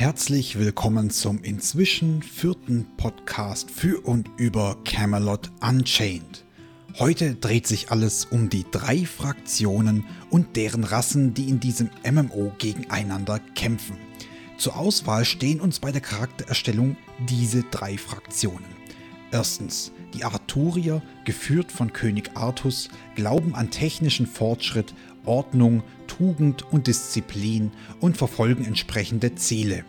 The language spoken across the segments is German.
herzlich willkommen zum inzwischen vierten Podcast für und über Camelot Unchained. Heute dreht sich alles um die drei Fraktionen und deren Rassen, die in diesem MMO gegeneinander kämpfen. Zur Auswahl stehen uns bei der Charaktererstellung diese drei Fraktionen. Erstens, die Arthurier, geführt von König Artus, glauben an technischen Fortschritt, Ordnung, Tugend und Disziplin und verfolgen entsprechende Ziele.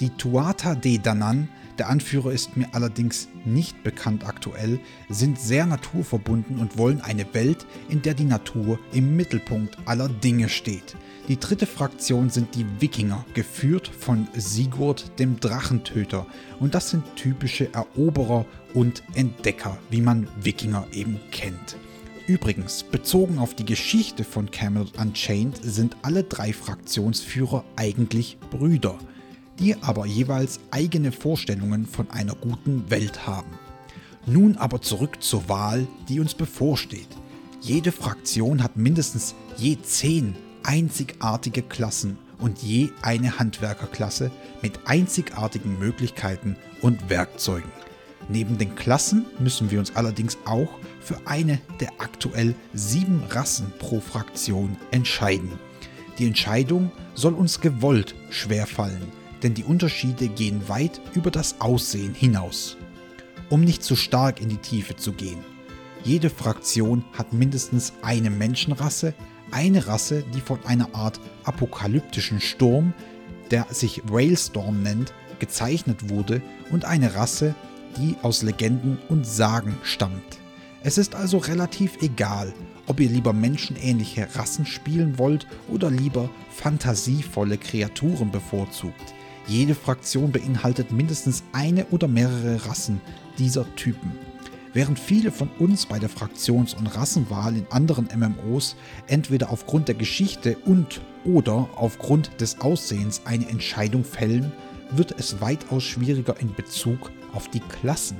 Die Tuata de Danan, der Anführer ist mir allerdings nicht bekannt aktuell, sind sehr naturverbunden und wollen eine Welt, in der die Natur im Mittelpunkt aller Dinge steht. Die dritte Fraktion sind die Wikinger, geführt von Sigurd dem Drachentöter. Und das sind typische Eroberer und Entdecker, wie man Wikinger eben kennt. Übrigens, bezogen auf die Geschichte von Camelot Unchained sind alle drei Fraktionsführer eigentlich Brüder, die aber jeweils eigene Vorstellungen von einer guten Welt haben. Nun aber zurück zur Wahl, die uns bevorsteht. Jede Fraktion hat mindestens je zehn einzigartige Klassen und je eine Handwerkerklasse mit einzigartigen Möglichkeiten und Werkzeugen. Neben den Klassen müssen wir uns allerdings auch für eine der aktuell sieben Rassen pro Fraktion entscheiden. Die Entscheidung soll uns gewollt schwerfallen, denn die Unterschiede gehen weit über das Aussehen hinaus. Um nicht zu stark in die Tiefe zu gehen. Jede Fraktion hat mindestens eine Menschenrasse, eine Rasse, die von einer Art apokalyptischen Sturm, der sich Whalestorm nennt, gezeichnet wurde und eine Rasse, die aus Legenden und Sagen stammt. Es ist also relativ egal, ob ihr lieber menschenähnliche Rassen spielen wollt oder lieber fantasievolle Kreaturen bevorzugt. Jede Fraktion beinhaltet mindestens eine oder mehrere Rassen dieser Typen. Während viele von uns bei der Fraktions- und Rassenwahl in anderen MMOs entweder aufgrund der Geschichte und oder aufgrund des Aussehens eine Entscheidung fällen, wird es weitaus schwieriger in Bezug auf die Klassen.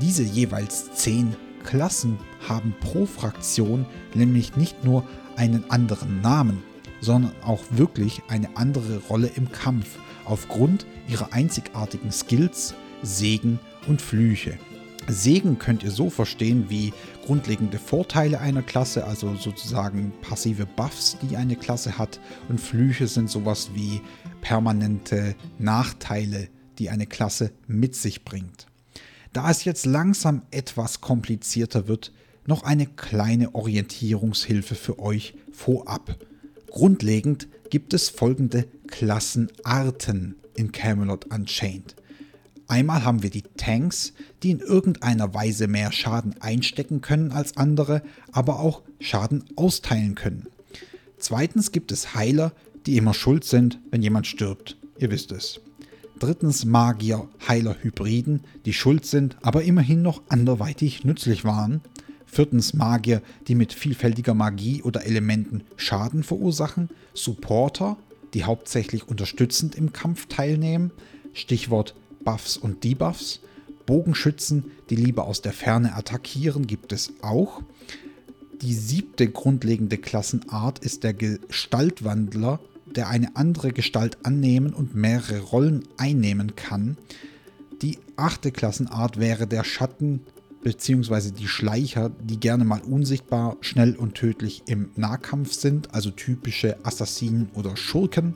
Diese jeweils 10 Klassen haben pro Fraktion nämlich nicht nur einen anderen Namen, sondern auch wirklich eine andere Rolle im Kampf aufgrund ihrer einzigartigen Skills, Segen und Flüche. Segen könnt ihr so verstehen wie grundlegende Vorteile einer Klasse, also sozusagen passive Buffs, die eine Klasse hat. Und Flüche sind sowas wie permanente Nachteile, die eine Klasse mit sich bringt. Da es jetzt langsam etwas komplizierter wird, noch eine kleine Orientierungshilfe für euch vorab. Grundlegend gibt es folgende Klassenarten in Camelot Unchained. Einmal haben wir die Tanks, die in irgendeiner Weise mehr Schaden einstecken können als andere, aber auch Schaden austeilen können. Zweitens gibt es Heiler, die immer schuld sind, wenn jemand stirbt. Ihr wisst es. Drittens Magier, Heiler, Hybriden, die schuld sind, aber immerhin noch anderweitig nützlich waren. Viertens Magier, die mit vielfältiger Magie oder Elementen Schaden verursachen. Supporter, die hauptsächlich unterstützend im Kampf teilnehmen. Stichwort Buffs und Debuffs. Bogenschützen, die lieber aus der Ferne attackieren, gibt es auch. Die siebte grundlegende Klassenart ist der Gestaltwandler, der eine andere Gestalt annehmen und mehrere Rollen einnehmen kann. Die achte Klassenart wäre der Schatten bzw. die Schleicher, die gerne mal unsichtbar, schnell und tödlich im Nahkampf sind, also typische Assassinen oder Schurken.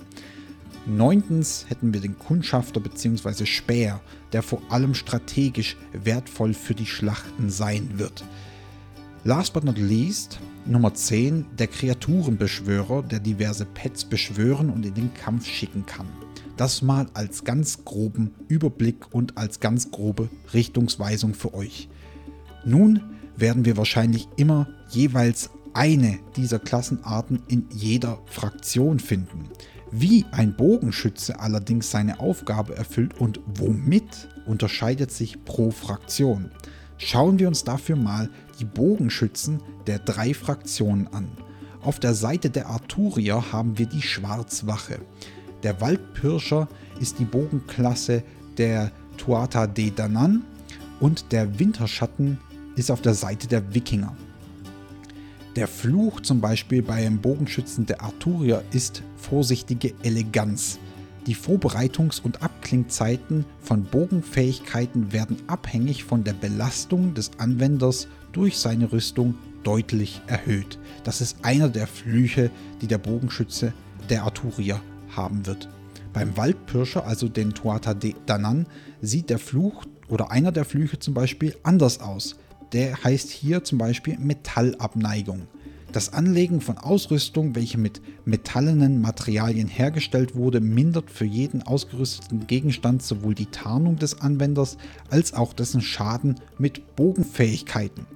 Neuntens hätten wir den Kundschafter bzw. Späher, der vor allem strategisch wertvoll für die Schlachten sein wird. Last but not least, Nummer 10, der Kreaturenbeschwörer, der diverse Pets beschwören und in den Kampf schicken kann. Das mal als ganz groben Überblick und als ganz grobe Richtungsweisung für euch. Nun werden wir wahrscheinlich immer jeweils eine dieser Klassenarten in jeder Fraktion finden. Wie ein Bogenschütze allerdings seine Aufgabe erfüllt und womit unterscheidet sich pro Fraktion. Schauen wir uns dafür mal die Bogenschützen der drei Fraktionen an. Auf der Seite der Arturier haben wir die Schwarzwache. Der Waldpirscher ist die Bogenklasse der Tuata de Danan und der Winterschatten ist auf der Seite der Wikinger. Der Fluch zum Beispiel bei einem Bogenschützen der Arturier ist vorsichtige Eleganz. Die Vorbereitungs- und Abklingzeiten von Bogenfähigkeiten werden abhängig von der Belastung des Anwenders durch seine Rüstung deutlich erhöht. Das ist einer der Flüche, die der Bogenschütze der Arturier haben wird. Beim Waldpirscher, also den Tuata de Danan, sieht der Fluch oder einer der Flüche zum Beispiel anders aus. Der heißt hier zum Beispiel Metallabneigung. Das Anlegen von Ausrüstung, welche mit metallenen Materialien hergestellt wurde, mindert für jeden ausgerüsteten Gegenstand sowohl die Tarnung des Anwenders als auch dessen Schaden mit Bogenfähigkeiten.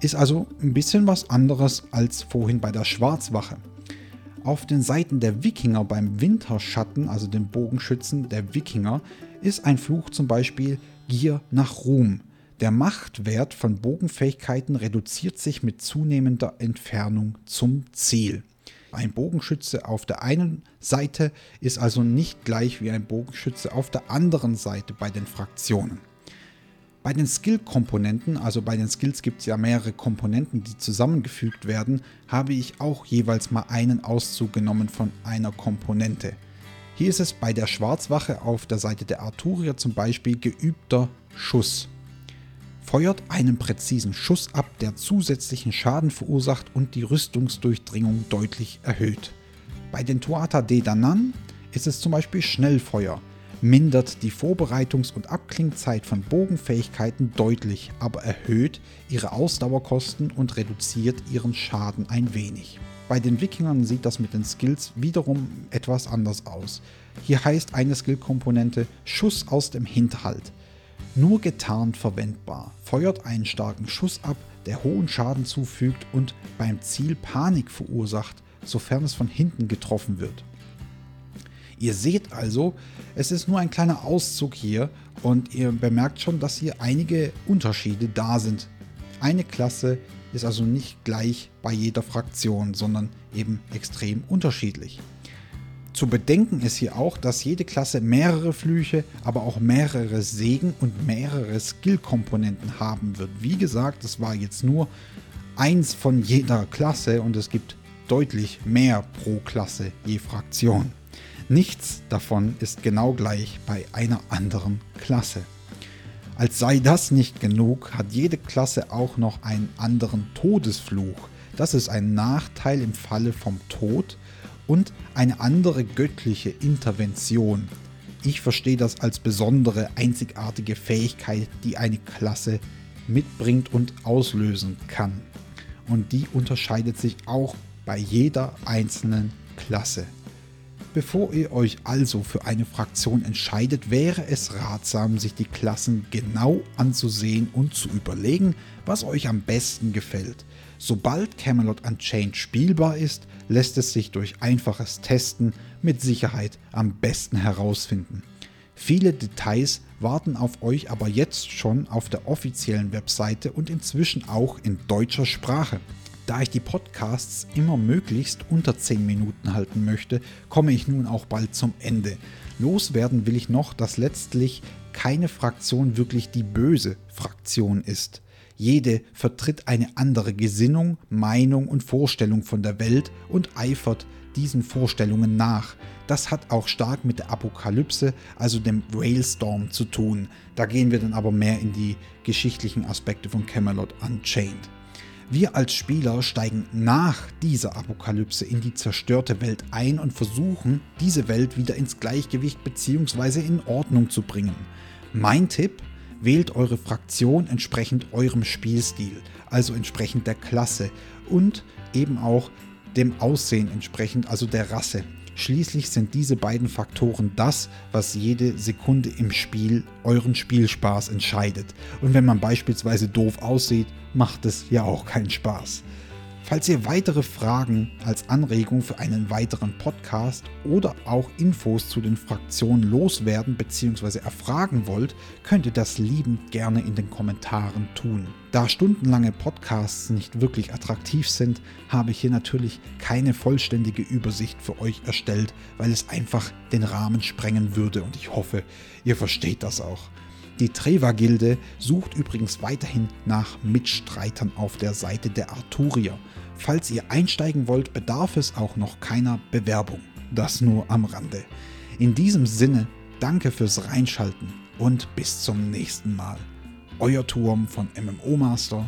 Ist also ein bisschen was anderes als vorhin bei der Schwarzwache. Auf den Seiten der Wikinger beim Winterschatten, also den Bogenschützen der Wikinger, ist ein Fluch zum Beispiel Gier nach Ruhm. Der Machtwert von Bogenfähigkeiten reduziert sich mit zunehmender Entfernung zum Ziel. Ein Bogenschütze auf der einen Seite ist also nicht gleich wie ein Bogenschütze auf der anderen Seite bei den Fraktionen. Bei den Skill-Komponenten, also bei den Skills gibt es ja mehrere Komponenten, die zusammengefügt werden, habe ich auch jeweils mal einen Auszug genommen von einer Komponente. Hier ist es bei der Schwarzwache auf der Seite der Arturier zum Beispiel geübter Schuss. Feuert einen präzisen Schuss ab, der zusätzlichen Schaden verursacht und die Rüstungsdurchdringung deutlich erhöht. Bei den Tuata de Danan ist es zum Beispiel Schnellfeuer mindert die Vorbereitungs- und Abklingzeit von Bogenfähigkeiten deutlich, aber erhöht ihre Ausdauerkosten und reduziert ihren Schaden ein wenig. Bei den Wikingern sieht das mit den Skills wiederum etwas anders aus. Hier heißt eine Skillkomponente Schuss aus dem Hinterhalt. Nur getarnt verwendbar, feuert einen starken Schuss ab, der hohen Schaden zufügt und beim Ziel Panik verursacht, sofern es von hinten getroffen wird. Ihr seht also, es ist nur ein kleiner Auszug hier und ihr bemerkt schon, dass hier einige Unterschiede da sind. Eine Klasse ist also nicht gleich bei jeder Fraktion, sondern eben extrem unterschiedlich. Zu bedenken ist hier auch, dass jede Klasse mehrere Flüche, aber auch mehrere Segen und mehrere Skill-Komponenten haben wird. Wie gesagt, das war jetzt nur eins von jeder Klasse und es gibt deutlich mehr pro Klasse je Fraktion. Nichts davon ist genau gleich bei einer anderen Klasse. Als sei das nicht genug, hat jede Klasse auch noch einen anderen Todesfluch. Das ist ein Nachteil im Falle vom Tod und eine andere göttliche Intervention. Ich verstehe das als besondere, einzigartige Fähigkeit, die eine Klasse mitbringt und auslösen kann. Und die unterscheidet sich auch bei jeder einzelnen Klasse. Bevor ihr euch also für eine Fraktion entscheidet, wäre es ratsam, sich die Klassen genau anzusehen und zu überlegen, was euch am besten gefällt. Sobald Camelot Unchained spielbar ist, lässt es sich durch einfaches Testen mit Sicherheit am besten herausfinden. Viele Details warten auf euch aber jetzt schon auf der offiziellen Webseite und inzwischen auch in deutscher Sprache. Da ich die Podcasts immer möglichst unter 10 Minuten halten möchte, komme ich nun auch bald zum Ende. Loswerden will ich noch, dass letztlich keine Fraktion wirklich die böse Fraktion ist. Jede vertritt eine andere Gesinnung, Meinung und Vorstellung von der Welt und eifert diesen Vorstellungen nach. Das hat auch stark mit der Apokalypse, also dem Railstorm zu tun. Da gehen wir dann aber mehr in die geschichtlichen Aspekte von Camelot Unchained. Wir als Spieler steigen nach dieser Apokalypse in die zerstörte Welt ein und versuchen, diese Welt wieder ins Gleichgewicht bzw. in Ordnung zu bringen. Mein Tipp, wählt eure Fraktion entsprechend eurem Spielstil, also entsprechend der Klasse und eben auch dem Aussehen entsprechend, also der Rasse. Schließlich sind diese beiden Faktoren das, was jede Sekunde im Spiel euren Spielspaß entscheidet. Und wenn man beispielsweise doof aussieht, macht es ja auch keinen Spaß. Falls ihr weitere Fragen als Anregung für einen weiteren Podcast oder auch Infos zu den Fraktionen loswerden bzw. erfragen wollt, könnt ihr das liebend gerne in den Kommentaren tun. Da stundenlange Podcasts nicht wirklich attraktiv sind, habe ich hier natürlich keine vollständige Übersicht für euch erstellt, weil es einfach den Rahmen sprengen würde und ich hoffe, ihr versteht das auch. Die Treva-Gilde sucht übrigens weiterhin nach Mitstreitern auf der Seite der Arturier. Falls ihr einsteigen wollt, bedarf es auch noch keiner Bewerbung. Das nur am Rande. In diesem Sinne, danke fürs Reinschalten und bis zum nächsten Mal. Euer Turm von mmomaster.de